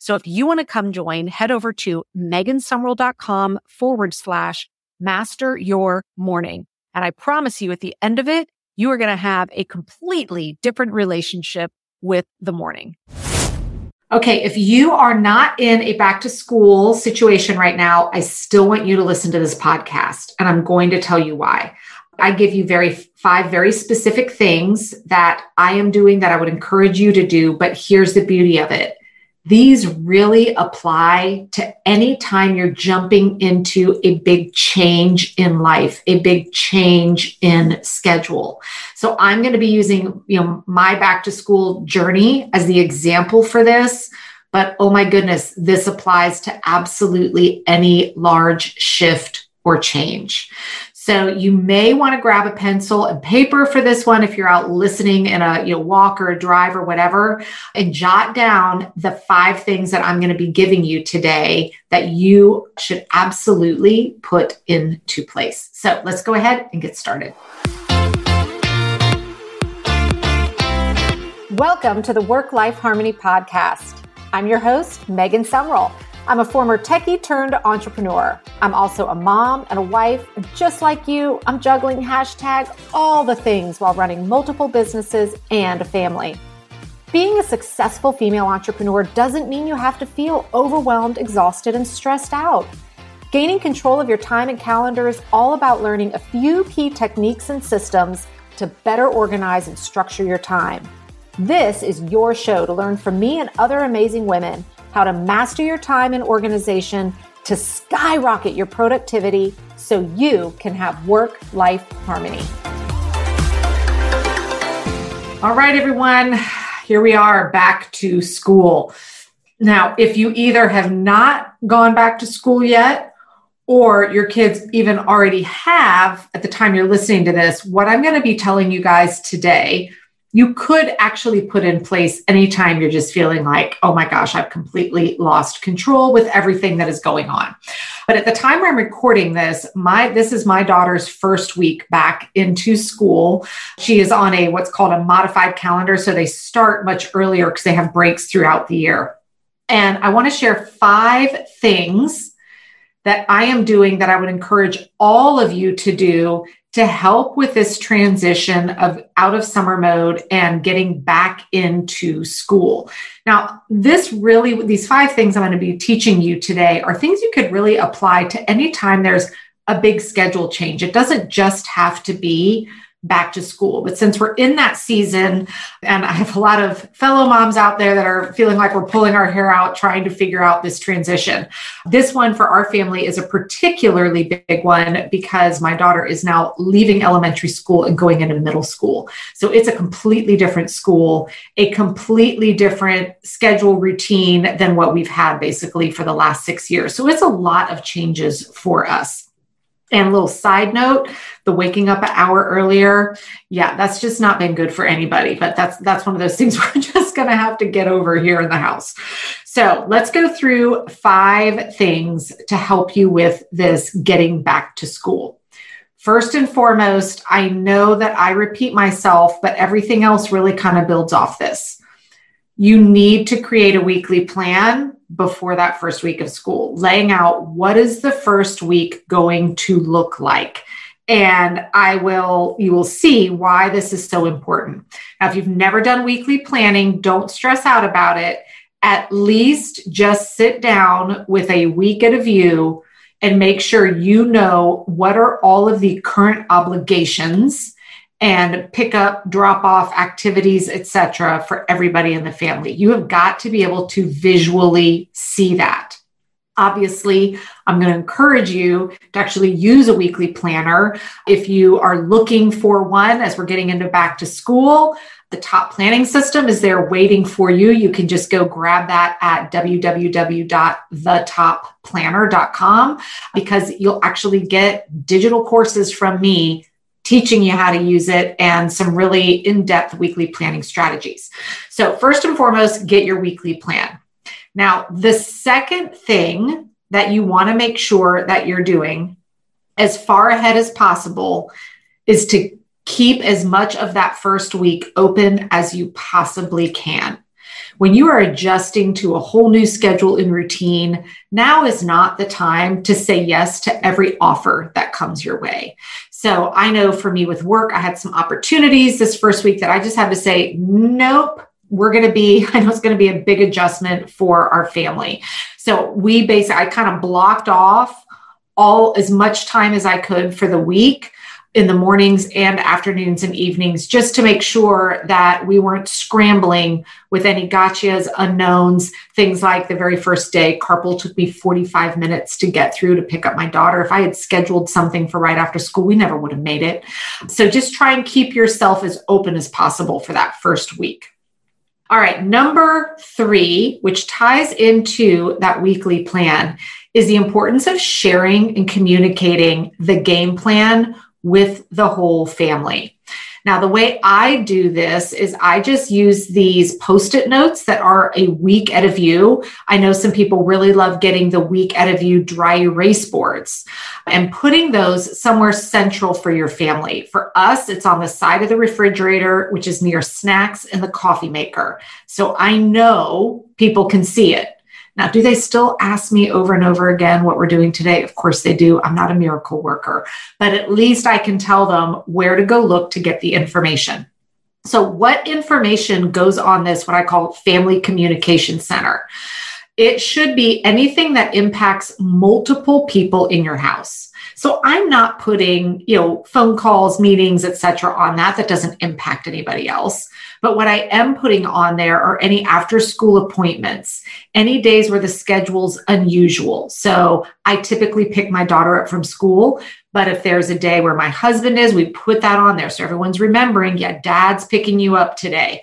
So if you want to come join, head over to megansumrell.com forward slash master your morning. And I promise you at the end of it, you are going to have a completely different relationship with the morning. Okay, if you are not in a back to school situation right now, I still want you to listen to this podcast and I'm going to tell you why. I give you very five very specific things that I am doing that I would encourage you to do, but here's the beauty of it these really apply to any time you're jumping into a big change in life, a big change in schedule. So I'm going to be using, you know, my back to school journey as the example for this. But oh my goodness, this applies to absolutely any large shift or change. So you may want to grab a pencil and paper for this one if you're out listening in a you know walk or a drive or whatever and jot down the five things that I'm going to be giving you today that you should absolutely put into place. So let's go ahead and get started. Welcome to the Work Life Harmony podcast. I'm your host, Megan Sumrell. I'm a former techie turned entrepreneur. I'm also a mom and a wife. And just like you, I'm juggling hashtag all the things while running multiple businesses and a family. Being a successful female entrepreneur doesn't mean you have to feel overwhelmed, exhausted, and stressed out. Gaining control of your time and calendar is all about learning a few key techniques and systems to better organize and structure your time. This is your show to learn from me and other amazing women how to master your time and organization to skyrocket your productivity so you can have work life harmony. All right, everyone, here we are back to school. Now, if you either have not gone back to school yet, or your kids even already have at the time you're listening to this, what I'm going to be telling you guys today you could actually put in place anytime you're just feeling like, oh my gosh, I've completely lost control with everything that is going on. But at the time I'm recording this, my this is my daughter's first week back into school. She is on a what's called a modified calendar. So they start much earlier because they have breaks throughout the year. And I want to share five things that I am doing that I would encourage all of you to do to help with this transition of out of summer mode and getting back into school. Now, this really, these five things I'm going to be teaching you today are things you could really apply to any time there's a big schedule change. It doesn't just have to be back to school. But since we're in that season, and I have a lot of fellow moms out there that are feeling like we're pulling our hair out trying to figure out this transition, this one for our family is a particularly big one because my daughter is now leaving elementary school and going into middle school. So it's a completely different school, a completely different schedule routine than what we've had basically for the last six years. So it's a lot of changes for us. And a little side note, the waking up an hour earlier, yeah, that's just not been good for anybody. But that's that's one of those things we're just gonna have to get over here in the house. So let's go through five things to help you with this getting back to school. First and foremost, I know that I repeat myself, but everything else really kind of builds off this. You need to create a weekly plan before that first week of school, laying out what is the first week going to look like. And I will, you will see why this is so important. Now, if you've never done weekly planning, don't stress out about it. At least just sit down with a week at a view and make sure you know what are all of the current obligations and pick up drop off activities etc for everybody in the family. You have got to be able to visually see that. Obviously i'm going to encourage you to actually use a weekly planner. If you are looking for one as we're getting into back to school the top planning system is there waiting for you. You can just go grab that at www.thetopplanner.com because you'll actually get digital courses from me teaching you how to use it and some really in depth weekly planning strategies. So, first and foremost, get your weekly plan. Now, the second thing that you want to make sure that you're doing as far ahead as possible is to keep as much of that first week open as you possibly can. When you are adjusting to a whole new schedule and routine, now is not the time to say yes to every offer that comes your way. So I know for me with work, I had some opportunities this first week that I just had to say, nope, we're going to be, I know it's going to be a big adjustment for our family. So we basically, I kind of blocked off all as much time as I could for the week in the mornings and afternoons and evenings just to make sure that we weren't scrambling with any gotchas, unknowns, things like the very first day. Carpool took me 45 minutes to get through to pick up my daughter. If I had scheduled something for right after school, we never would have made it. So just try and keep yourself as open as possible for that first week. All right, number three, which ties into that weekly plan, is the importance of sharing and communicating the game plan with the whole family. Now, the way I do this is I just use these post it notes that are a week at a view. I know some people really love getting the week at a view dry erase boards and putting those somewhere central for your family. For us, it's on the side of the refrigerator, which is near snacks and the coffee maker. So I know people can see it. Now, do they still ask me over and over again what we're doing today? Of course they do. I'm not a miracle worker, but at least I can tell them where to go look to get the information. So, what information goes on this, what I call Family Communication Center? It should be anything that impacts multiple people in your house. So I'm not putting, you know, phone calls, meetings, etc. on that. That doesn't impact anybody else. But what I am putting on there are any after school appointments, any days where the schedule's unusual. So I typically pick my daughter up from school. But if there's a day where my husband is, we put that on there. So everyone's remembering, yeah, dad's picking you up today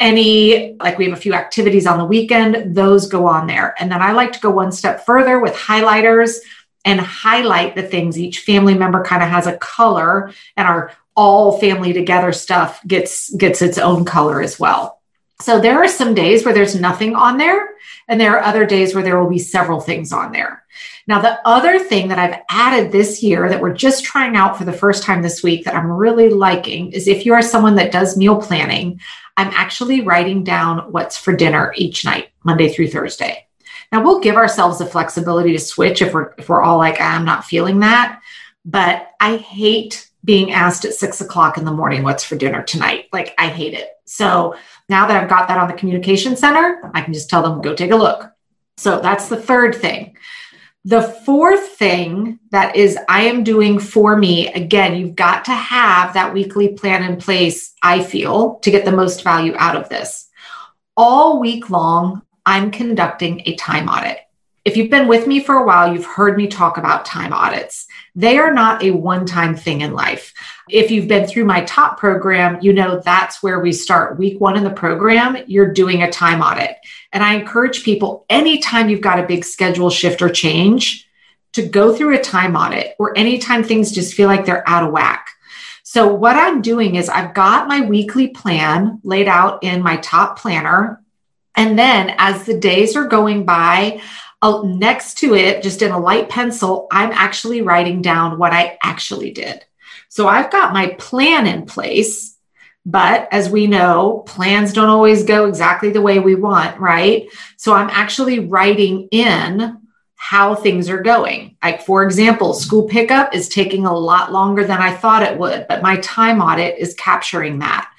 any like we have a few activities on the weekend those go on there and then i like to go one step further with highlighters and highlight the things each family member kind of has a color and our all family together stuff gets gets its own color as well. So there are some days where there's nothing on there and there are other days where there will be several things on there. Now the other thing that I've added this year that we're just trying out for the first time this week that I'm really liking is if you are someone that does meal planning, I'm actually writing down what's for dinner each night, Monday through Thursday. Now we'll give ourselves the flexibility to switch if we're if we're all like ah, I'm not feeling that, but I hate being asked at six o'clock in the morning, what's for dinner tonight? Like, I hate it. So now that I've got that on the communication center, I can just tell them, go take a look. So that's the third thing. The fourth thing that is I am doing for me, again, you've got to have that weekly plan in place, I feel, to get the most value out of this. All week long, I'm conducting a time audit. If you've been with me for a while, you've heard me talk about time audits. They are not a one time thing in life. If you've been through my top program, you know that's where we start. Week one in the program, you're doing a time audit. And I encourage people anytime you've got a big schedule shift or change to go through a time audit or anytime things just feel like they're out of whack. So, what I'm doing is I've got my weekly plan laid out in my top planner. And then as the days are going by, uh, next to it, just in a light pencil, I'm actually writing down what I actually did. So I've got my plan in place. But as we know, plans don't always go exactly the way we want, right? So I'm actually writing in how things are going. Like, for example, school pickup is taking a lot longer than I thought it would, but my time audit is capturing that.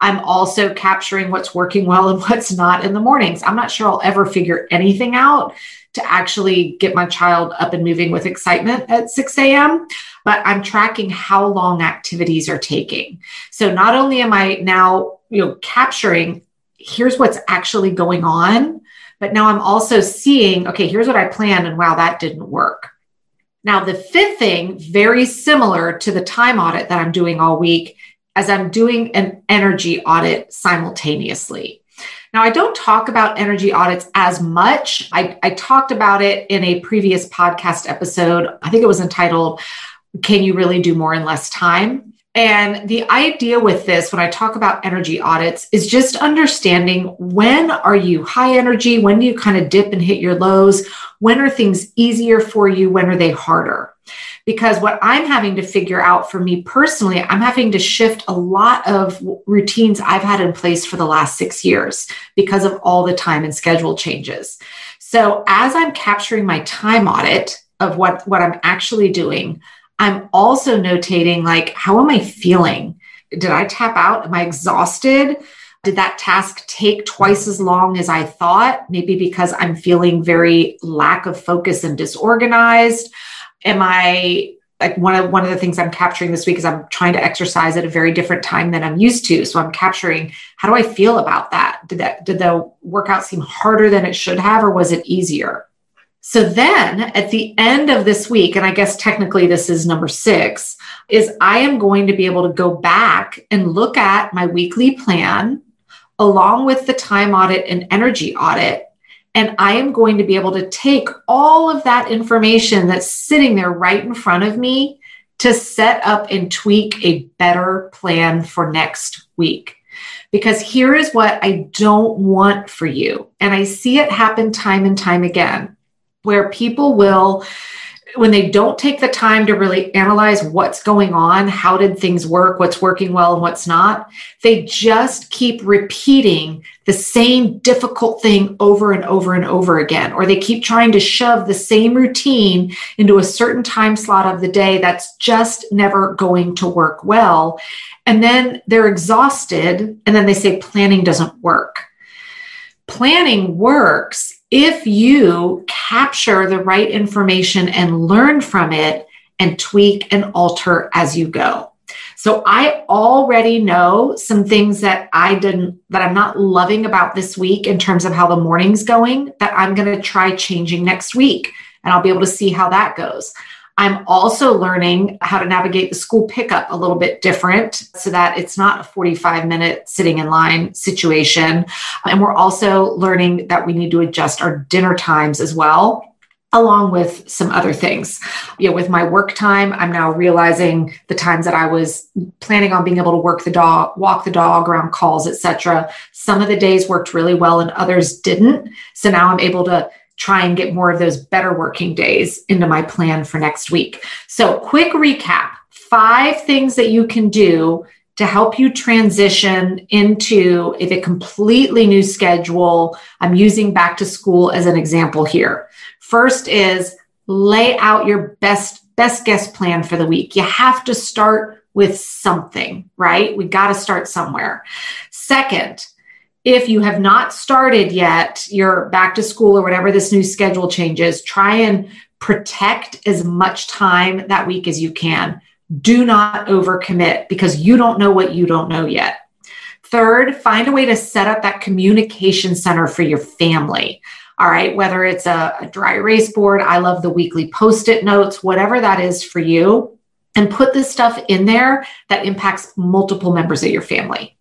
I'm also capturing what's working well and what's not in the mornings. I'm not sure I'll ever figure anything out to actually get my child up and moving with excitement at 6 a.m. But I'm tracking how long activities are taking. So not only am I now, you know, capturing here's what's actually going on, but now I'm also seeing, okay, here's what I planned and wow, that didn't work. Now, the fifth thing, very similar to the time audit that I'm doing all week, as I'm doing an energy audit simultaneously. Now, I don't talk about energy audits as much. I, I, talked about it in a previous podcast episode. I think it was entitled, Can You Really Do More in Less Time? And the idea with this, when I talk about energy audits, is just understanding when are you high energy? When do you kind of dip and hit your lows? When are things easier for you? When are they harder? Because what I'm having to figure out for me personally, I'm having to shift a lot of routines I've had in place for the last six years because of all the time and schedule changes. So as I'm capturing my time audit of what, what I'm actually doing, I'm also notating like, how am I feeling? Did I tap out? Am I exhausted? Did that task take twice as long as I thought? Maybe because I'm feeling very lack of focus and disorganized. Am I like one of one of the things I'm capturing this week is I'm trying to exercise at a very different time than I'm used to. So I'm capturing how do I feel about that? Did that did the workout seem harder than it should have, or was it easier? So then at the end of this week, and I guess technically this is number six, is I am going to be able to go back and look at my weekly plan along with the time audit and energy audit. And I am going to be able to take all of that information that's sitting there right in front of me to set up and tweak a better plan for next week. Because here is what I don't want for you. And I see it happen time and time again where people will when they don't take the time to really analyze what's going on, how did things work, what's working well and what's not, they just keep repeating the same difficult thing over and over and over again. Or they keep trying to shove the same routine into a certain time slot of the day that's just never going to work well. And then they're exhausted and then they say planning doesn't work. Planning works if you capture the right information and learn from it and tweak and alter as you go. So I already know some things that I didn't, that I'm not loving about this week in terms of how the morning's going that I'm going to try changing next week. And I'll be able to see how that goes. I'm also learning how to navigate the school pickup a little bit different so that it's not a 45 minute sitting in line situation. And we're also learning that we need to adjust our dinner times as well along with some other things. You know, with my work time, I'm now realizing the times that I was planning on being able to work the dog, walk the dog around calls, etc. Some of the days worked really well and others didn't. So now I'm able to try and get more of those better working days into my plan for next week. So, quick recap five things that you can do to help you transition into a completely new schedule. I'm using back to school as an example here. First is lay out your best best guess plan for the week. You have to start with something, right? We got to start somewhere. Second, if you have not started yet your back to school or whatever this new schedule changes, try and protect as much time that week as you can. Do not overcommit because you don't know what you don't know yet. Third, find a way to set up that communication center for your family. All right, whether it's a, a dry erase board, I love the weekly post it notes, whatever that is for you, and put this stuff in there that impacts multiple members of your family.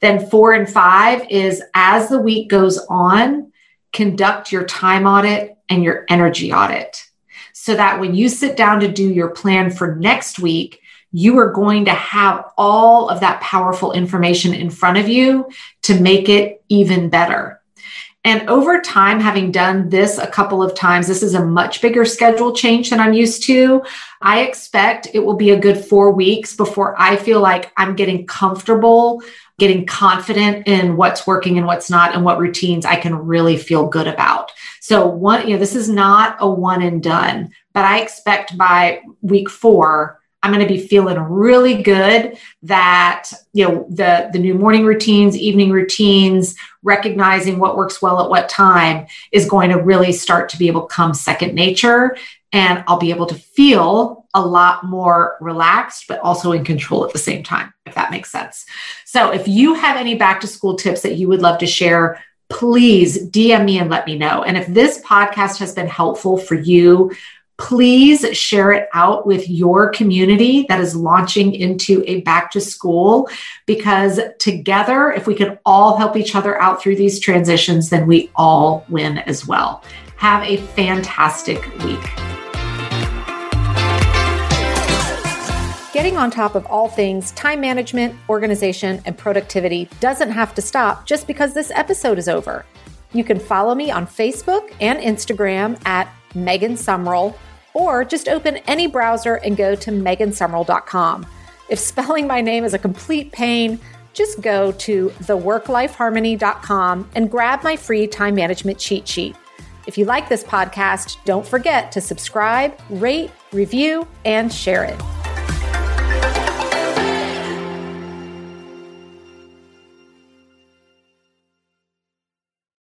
Then four and five is as the week goes on, conduct your time audit and your energy audit so that when you sit down to do your plan for next week, you are going to have all of that powerful information in front of you to make it even better. And over time, having done this a couple of times, this is a much bigger schedule change than I'm used to. I expect it will be a good four weeks before I feel like I'm getting comfortable getting confident in what's working and what's not and what routines I can really feel good about. So one, you know, this is not a one and done, but I expect by week four, I'm going to be feeling really good that, you know, the, the new morning routines, evening routines, recognizing what works well at what time is going to really start to be able to come second nature. And I'll be able to feel a lot more relaxed, but also in control at the same time, if that makes sense. So if you have any back to school tips that you would love to share, please DM me and let me know. And if this podcast has been helpful for you, please share it out with your community that is launching into a back to school because together, if we can all help each other out through these transitions, then we all win as well. Have a fantastic week. Getting on top of all things time management, organization, and productivity doesn't have to stop just because this episode is over. You can follow me on Facebook and Instagram at Megan Sumrell or just open any browser and go to megansumrell.com. If spelling my name is a complete pain, just go to theworklifeharmony.com and grab my free time management cheat sheet. If you like this podcast, don't forget to subscribe, rate, review, and share it.